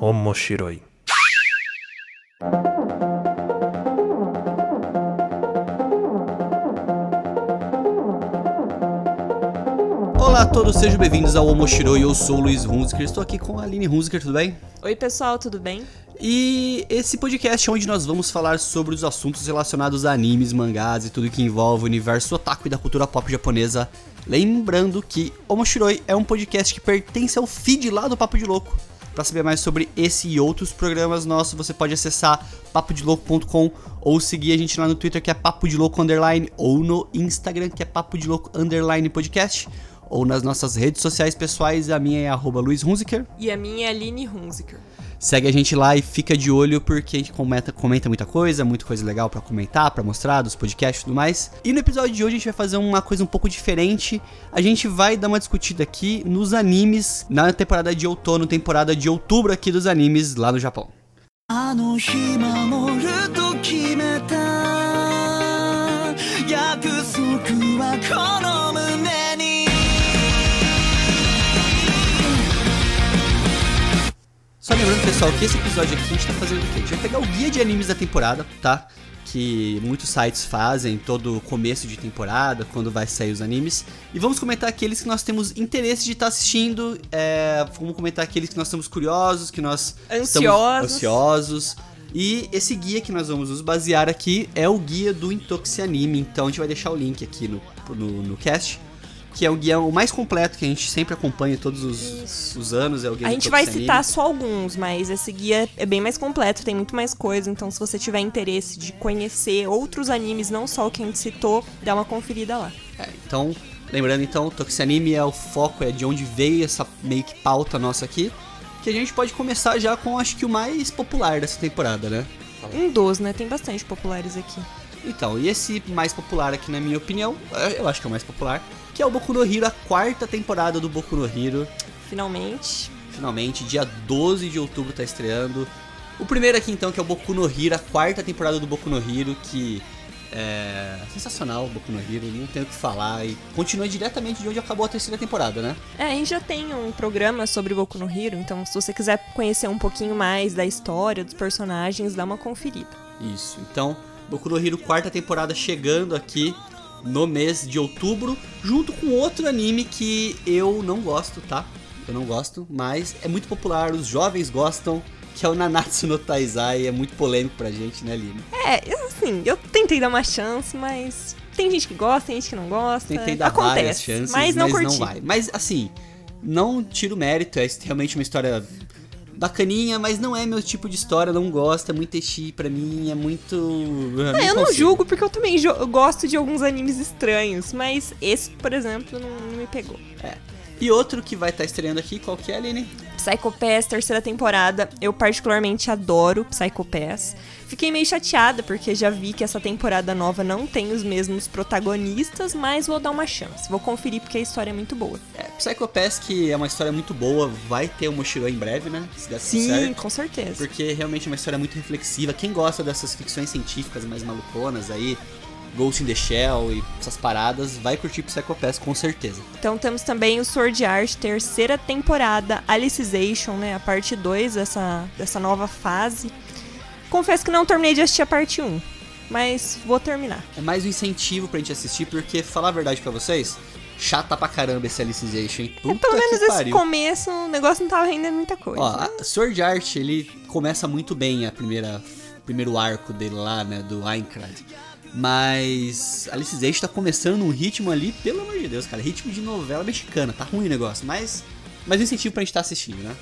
Omoshiroi. Olá a todos, sejam bem-vindos ao Omoshiroi. Eu sou o Luiz Hunziker, estou aqui com a Aline Hunziker, tudo bem? Oi, pessoal, tudo bem? E esse podcast é onde nós vamos falar sobre os assuntos relacionados a animes, mangás e tudo que envolve o universo otaku e da cultura pop japonesa. Lembrando que Omoshiroi é um podcast que pertence ao feed lá do Papo de Louco. Para saber mais sobre esse e outros programas nossos, você pode acessar papodelouco.com ou seguir a gente lá no Twitter que é Papo de Louco Underline ou no Instagram que é Papo de Louco Underline Podcast ou nas nossas redes sociais pessoais, a minha é arroba Luiz Hunziker. E a minha é Aline Hunziker. Segue a gente lá e fica de olho porque a gente comenta, comenta muita coisa, muita coisa legal para comentar, para mostrar dos podcasts e tudo mais. E no episódio de hoje a gente vai fazer uma coisa um pouco diferente. A gente vai dar uma discutida aqui nos animes na temporada de outono, temporada de outubro aqui dos animes lá no Japão. あの日守ると決めた約束は Só lembrando, pessoal, que esse episódio aqui a gente tá fazendo o quê? A gente vai pegar o guia de animes da temporada, tá? Que muitos sites fazem todo começo de temporada, quando vai sair os animes. E vamos comentar aqueles que nós temos interesse de estar assistindo. É, vamos comentar aqueles que nós estamos curiosos, que nós estamos Ansiosos. ansiosos. E esse guia que nós vamos nos basear aqui é o guia do Intoxi Anime. Então a gente vai deixar o link aqui no, no, no cast. Que é o guia o mais completo que a gente sempre acompanha todos os, os anos. É o guia A gente vai citar Anime. só alguns, mas esse guia é bem mais completo, tem muito mais coisa. Então, se você tiver interesse de conhecer outros animes, não só o que a gente citou, dá uma conferida lá. É, então, lembrando então, Toxianime é o foco, é de onde veio essa meio que pauta nossa aqui. Que a gente pode começar já com acho que o mais popular dessa temporada, né? Um dos, né? Tem bastante populares aqui. Então, e esse mais popular aqui, na minha opinião, é, eu acho que é o mais popular, que é o Boku no Hero, a quarta temporada do Boku no Hero. Finalmente. Finalmente, dia 12 de outubro tá estreando. O primeiro aqui então, que é o Boku no Hero, a quarta temporada do Boku no Hero, que é sensacional o Boku no Hero, não tenho o que falar. E continua diretamente de onde acabou a terceira temporada, né? É, a gente já tem um programa sobre Boku no Hero, então se você quiser conhecer um pouquinho mais da história, dos personagens, dá uma conferida. Isso, então, Boku no Hero, quarta temporada chegando aqui no mês de outubro, junto com outro anime que eu não gosto, tá? Eu não gosto, mas é muito popular, os jovens gostam, que é o Nanatsu no Taizai, é muito polêmico pra gente, né, Lina? É, assim, eu tentei dar uma chance, mas tem gente que gosta, tem gente que não gosta. Tentei dar Acontece, várias chances, mas não curti. vai. Mas, assim, não tiro mérito, é realmente uma história bacaninha, mas não é meu tipo de história, não gosto, é muito eixi pra mim, é muito... É, eu não julgo, porque eu também eu gosto de alguns animes estranhos, mas esse, por exemplo, não, não me pegou. É. E outro que vai estar estreando aqui, qual que é, Aline? Psycho Pass, terceira temporada, eu particularmente adoro Psycho Pass. Fiquei meio chateada, porque já vi que essa temporada nova não tem os mesmos protagonistas, mas vou dar uma chance. Vou conferir porque a história é muito boa. É, Psycho Pass, que é uma história muito boa, vai ter o Moshiro em breve, né? Se der Sim, certo. com certeza. Porque realmente é uma história muito reflexiva. Quem gosta dessas ficções científicas mais maluconas aí, Ghost in the Shell e essas paradas, vai curtir Psycho Pass com certeza. Então temos também o Sword Art, terceira temporada, Alicization, né? A parte 2 dessa, dessa nova fase. Confesso que não terminei de assistir a parte 1, mas vou terminar. É mais um incentivo pra gente assistir, porque, falar a verdade pra vocês, chata pra caramba esse Alicization, hein? Puta É, pelo menos esse começo o negócio não tava rendendo muita coisa. Ó, a Sword Art, ele começa muito bem a primeira primeiro arco dele lá, né, do Aincrad. Mas Alicization tá começando num ritmo ali, pelo amor de Deus, cara, ritmo de novela mexicana, tá ruim o negócio, mas mas um incentivo pra gente estar assistindo, né?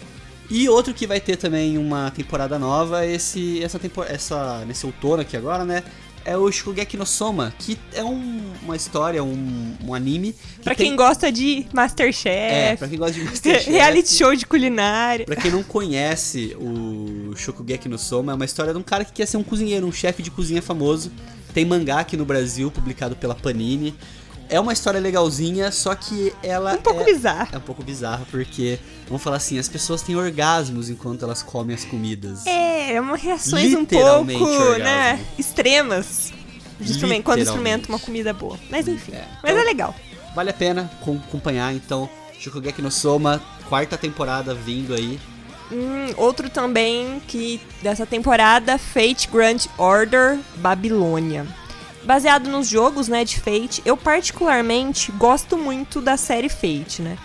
E outro que vai ter também uma temporada nova, esse essa tempor essa nesse outono aqui agora, né? É o Shokugeki no Soma, que é um- uma história, um, um anime. que pra tem- quem gosta de É, Masterchef, pra quem gosta de Masterchef. reality show de culinária. Pra quem não conhece o Shokugeki no Soma, é uma história de um cara que quer ser um cozinheiro, um chefe de cozinha famoso. Tem mangá aqui no Brasil, publicado pela Panini. É uma história legalzinha, só que ela Um pouco é... bizarro. É um pouco bizarra, porque, vamos falar assim, as pessoas têm orgasmos enquanto elas comem as comidas. É, é uma reações um pouco, orgasmo. né, extremas. Justamente quando experimenta uma comida boa. Mas enfim, É, mas então- é legal. Vale a pena com- acompanhar, então, Shokugeki no Soma, quarta temporada vindo aí. Hum, outro também que dessa temporada, Fate Grand Order Babilônia. Baseado nos jogos, né, de Fate, eu particularmente gosto muito da série Fate, né?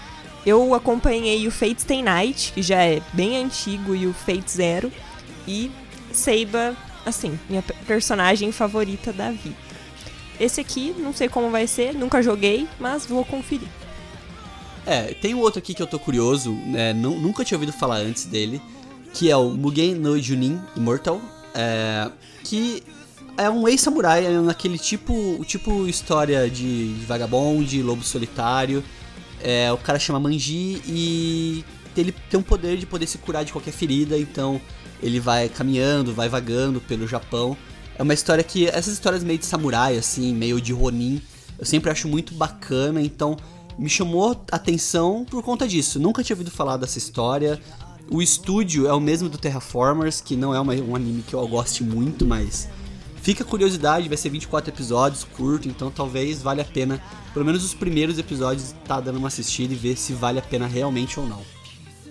Eu acompanhei o Fate Stay Night, que já é bem antigo, e o Fate Zero, e Seiba, assim, minha pe- personagem favorita da vida. Esse aqui, não sei como vai ser, nunca joguei, mas vou conferir. É, tem um outro aqui que eu tô curioso, né, nu- nunca tinha ouvido falar antes dele, que é o Mugen no Junin Immortal, é, que é um ex-samurai, é naquele tipo, tipo história de, de vagabonde, lobo solitário. É, o cara chama Manji e ele tem um poder de poder se curar de qualquer ferida, então ele vai caminhando, vai vagando pelo Japão. É uma história que essas histórias meio de samurai assim, meio de ronin, eu sempre acho muito bacana, então me chamou atenção por conta disso. Nunca tinha ouvido falar dessa história. O estúdio é o mesmo do Terraformers, que não é uma- um anime que eu goste muito, mas fica a curiosidade, vai ser 24 episódios, curto, então talvez valha a pena, pelo menos os primeiros episódios, tá dando uma assistida e ver se vale a pena realmente ou não.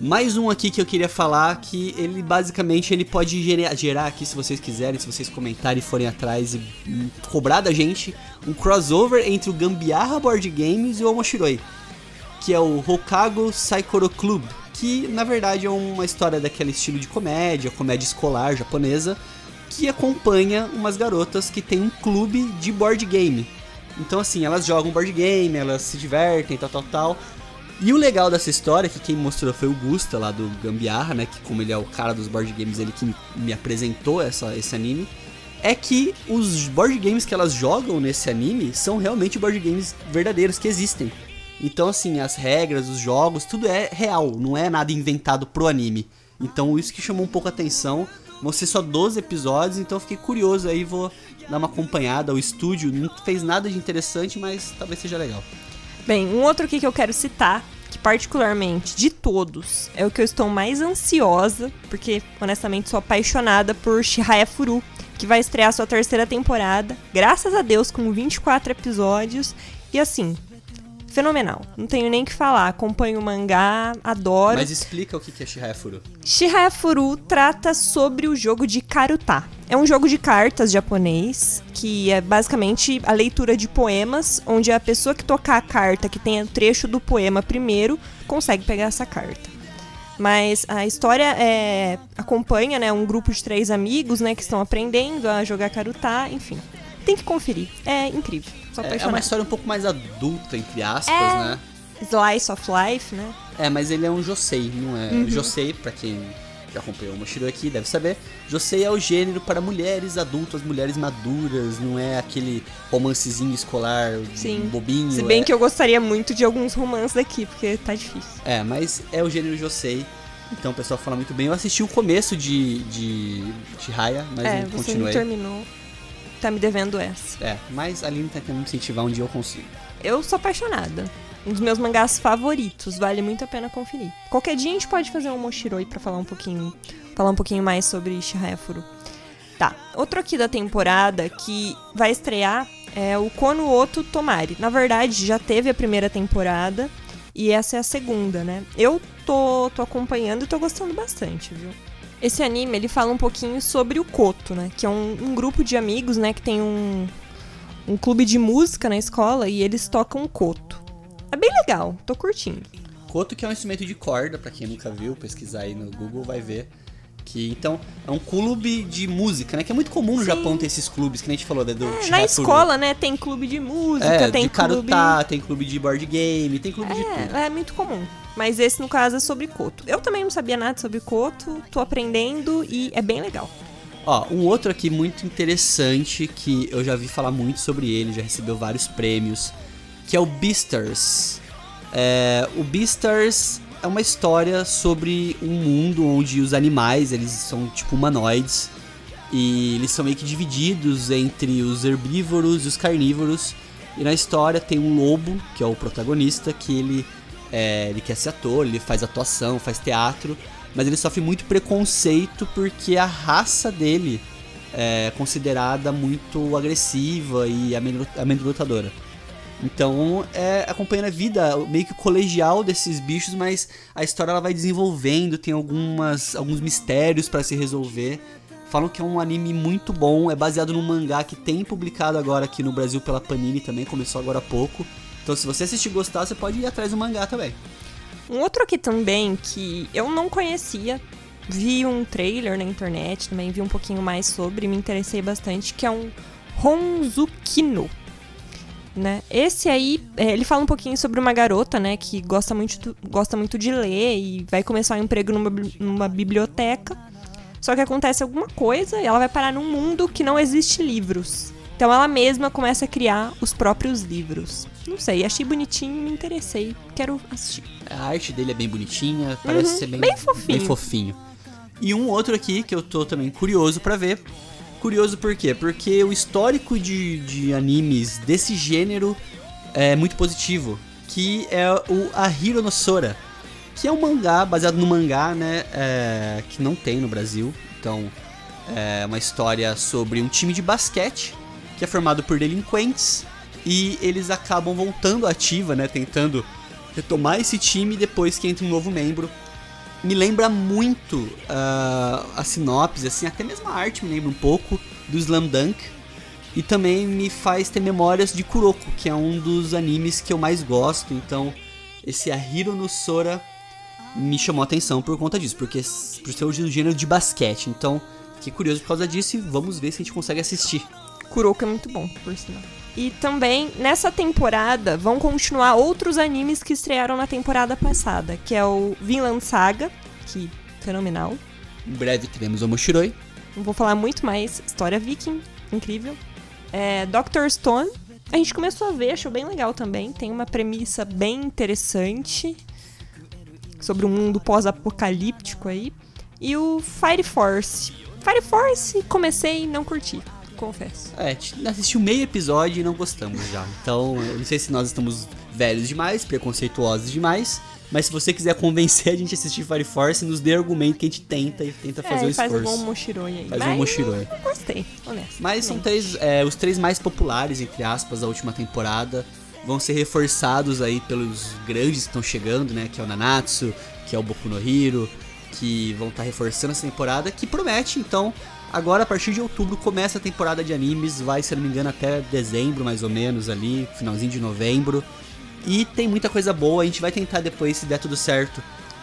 Mais um aqui que eu queria falar que ele basicamente ele pode gerar, gerar aqui se vocês quiserem, se vocês comentarem e forem atrás e hum, cobrar da gente um crossover entre o Gambiarra Board Games e o Omoshiroi, que é o Hokago Saikoro Club, que na verdade é uma história daquele estilo de comédia, comédia escolar japonesa, que acompanha umas garotas que tem um clube de board game. Então assim, elas jogam board game, elas se divertem, tal, tal, tal. E o legal dessa história, que quem mostrou foi o Gusta lá do Gambiarra, né? Que como ele é o cara dos board games, ele que me- apresentou essa, esse anime. É que os board games que elas jogam nesse anime são realmente board games verdadeiros que existem. Então, assim, as regras, os jogos, tudo é real, não é nada inventado pro anime. Então, isso que chamou um pouco a atenção. Vão ser só 12 episódios, então fiquei curioso aí, vou dar uma acompanhada. O estúdio não fez nada de interessante, mas talvez seja legal. Bem, um outro aqui que eu quero citar, que particularmente de todos é o que eu estou mais ansiosa, porque honestamente sou apaixonada por Shihaya Furu, que vai estrear sua terceira temporada, graças a Deus, com 24 episódios. E assim, fenomenal. Não tenho nem o que falar. Acompanho o mangá, adoro. Mas explica o que é Shihaya Furu. Shihaya Furu trata sobre o jogo de Karuta. É um jogo de cartas japonês, que é basicamente a leitura de poemas, onde a pessoa que tocar a carta que tem o trecho do poema primeiro consegue pegar essa carta. Mas a história é, acompanha né, um grupo de três amigos né, que estão aprendendo a jogar Karuta, enfim. Tem que conferir. É incrível. É, é uma história um pouco mais adulta, entre aspas, É. né? Slice of Life, né? É, mas ele é um Josei, não é? Uhum. Josei, pra quem já acompanhou o Moshiro aqui, deve saber. Josei é o gênero para mulheres adultas, mulheres maduras, não é aquele romancezinho escolar Sim. bobinho. Se bem é, que eu gostaria muito de alguns romances aqui, porque tá difícil. É, mas é o gênero Josei. Então o pessoal fala muito bem. Eu assisti o começo de, de, de Raya, mas é, não você continuei. não terminou. Tá me devendo essa. É, mas a Aline tá me incentivar um dia eu consigo. Eu sou apaixonada. Um dos meus mangás favoritos, vale muito a pena conferir. Qualquer dia a gente pode fazer um Moshiroi pra falar um pouquinho, falar um pouquinho mais sobre Shihaya Furu. Tá, outro aqui da temporada que vai estrear é o Kono Oto Tomari. Na verdade, já teve a primeira temporada e essa é a segunda, né? Eu tô, tô acompanhando e tô gostando bastante, viu? Esse anime, ele fala um pouquinho sobre o Koto, né? Que é um, um grupo de amigos, né? Que tem um, um clube de música na escola e eles tocam koto. É bem legal, tô curtindo. Koto que é um instrumento de corda, pra quem nunca viu, pesquisar aí no Google vai ver. Que então é um clube de música, né? Que é muito comum no Sim. Japão ter esses clubes, que nem a gente falou, né, do É, na escola, né, tem clube de música, É, tem de clube... Karuta, tem clube de board game, tem clube de tudo. É, é muito comum. Mas esse, no caso, é sobre koto. Eu também não sabia nada sobre koto, tô aprendendo e é bem legal. Ó, um outro aqui muito interessante que eu já vi falar muito sobre ele, já recebeu vários prêmios, que é o Beastars. É, o Beastars é uma história sobre um mundo onde os animais, eles são tipo humanoides, e eles são meio que divididos entre os herbívoros e os carnívoros. E na história tem um lobo, que é o protagonista, que ele, é, ele quer ser ator, ele faz atuação, faz teatro, mas ele sofre muito preconceito porque a raça dele é considerada muito agressiva e amedro- amedrontadora. Então, é acompanhando a vida meio que colegial desses bichos, mas a história ela vai desenvolvendo, tem algumas alguns mistérios para se resolver. Falam que é um anime muito bom, é baseado num mangá que tem publicado agora aqui no Brasil pela Panini também, começou agora há pouco. Então, se você assistir e gostar, você pode ir atrás do mangá também. Um outro aqui também que eu não conhecia, vi um trailer na internet, também vi um pouquinho mais sobre, me interessei bastante, que é um Honzukino. Né? Esse aí, é, ele fala um pouquinho sobre uma garota, né, que gosta muito, gosta muito de ler e vai começar um emprego numa, numa biblioteca. Só que acontece alguma coisa e ela vai parar num mundo que não existe livros. Então ela mesma começa a criar os próprios livros. Não sei, achei bonitinho, me interessei, quero assistir. A arte dele é bem bonitinha, parece ser bem, Uhum. bem fofinho. bem fofinho. E um outro aqui que eu tô também curioso pra ver. Curioso por quê? Porque o histórico de, de animes desse gênero é muito positivo. Que é o Ahiro no Sora. Que é um mangá, baseado no mangá, né? é, que não tem no Brasil. Então, é uma história sobre um time de basquete que é formado por delinquentes e eles acabam voltando à ativa, né, tentando retomar esse time depois que entra um novo membro. Me lembra muito ah, a sinopse, assim, até mesmo a arte me lembra um pouco do Slam Dunk. E também me faz ter memórias de Kuroko, que é um dos animes que eu mais gosto. Então, esse Ahiro no Sora me chamou a atenção por conta disso, porque por ser o gênero de basquete. Então, fiquei curioso por causa disso e vamos ver se a gente consegue assistir. Kuroko é muito bom, por sinal. E também, nessa temporada, vão continuar outros animes que estrearam na temporada passada, que é o Vinland Saga, que fenomenal. Em breve teremos o Moshiroi. Não vou falar muito mais, história viking, incrível. É, Dr. Stone, a gente começou a ver, achou bem legal também. Tem uma premissa bem interessante sobre um mundo pós-apocalíptico aí. E o Fire Force. Fire Force, comecei e não curti, confesso. É, assistiu meio episódio e não gostamos já. Então, eu não sei se nós estamos velhos demais, preconceituosos demais. Mas se você quiser convencer a gente a assistir Fire Force, nos dê argumento que a gente tenta e tenta fazer é, o e faz esforço. igual o Moshiroi aí. Faz um Mas Moshiroi. Não gostei, honesto. Mas são três, é, os três mais populares, entre aspas, da última temporada. Vão ser reforçados aí pelos grandes que estão chegando, né? Que é o Nanatsu, que é o Boku no Hero, que vão estar reforçando essa temporada, que promete, então. Agora, a partir de outubro, começa a temporada de animes, vai, se não me engano, até dezembro, mais ou menos, ali, finalzinho de novembro. E tem muita coisa boa, a gente vai tentar depois, se der tudo certo,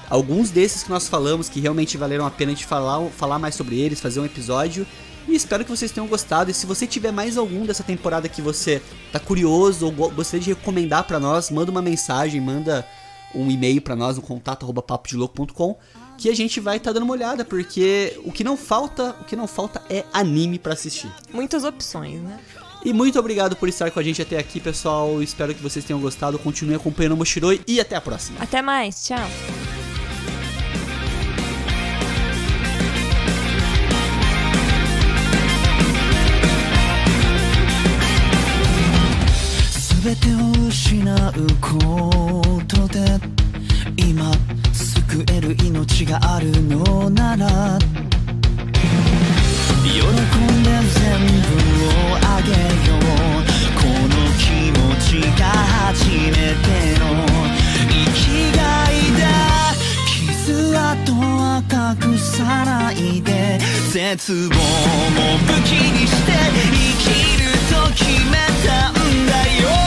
alguns desses que nós falamos que realmente valeram a pena a gente falar, falar mais sobre eles, fazer um episódio. E espero que vocês tenham gostado. E se você tiver mais algum dessa temporada que você tá curioso ou go- gostaria de recomendar pra nós, manda uma mensagem, manda um e-mail pra nós no contato arroba papodilouco.com que a gente vai estar dando uma olhada, porque o que não falta, o que não falta é anime pra assistir. Muitas opções, né? E muito obrigado por estar com a gente até aqui, pessoal. Espero que vocês tenham gostado. Continue acompanhando o Moshiroi e até a próxima. Até mais, tchau. 救える命があるのなら喜んで全部をあげよう。この気持ちが初めての生きがいだ。傷跡は隠さないで。絶望も武器にして生きると決めたんだよ。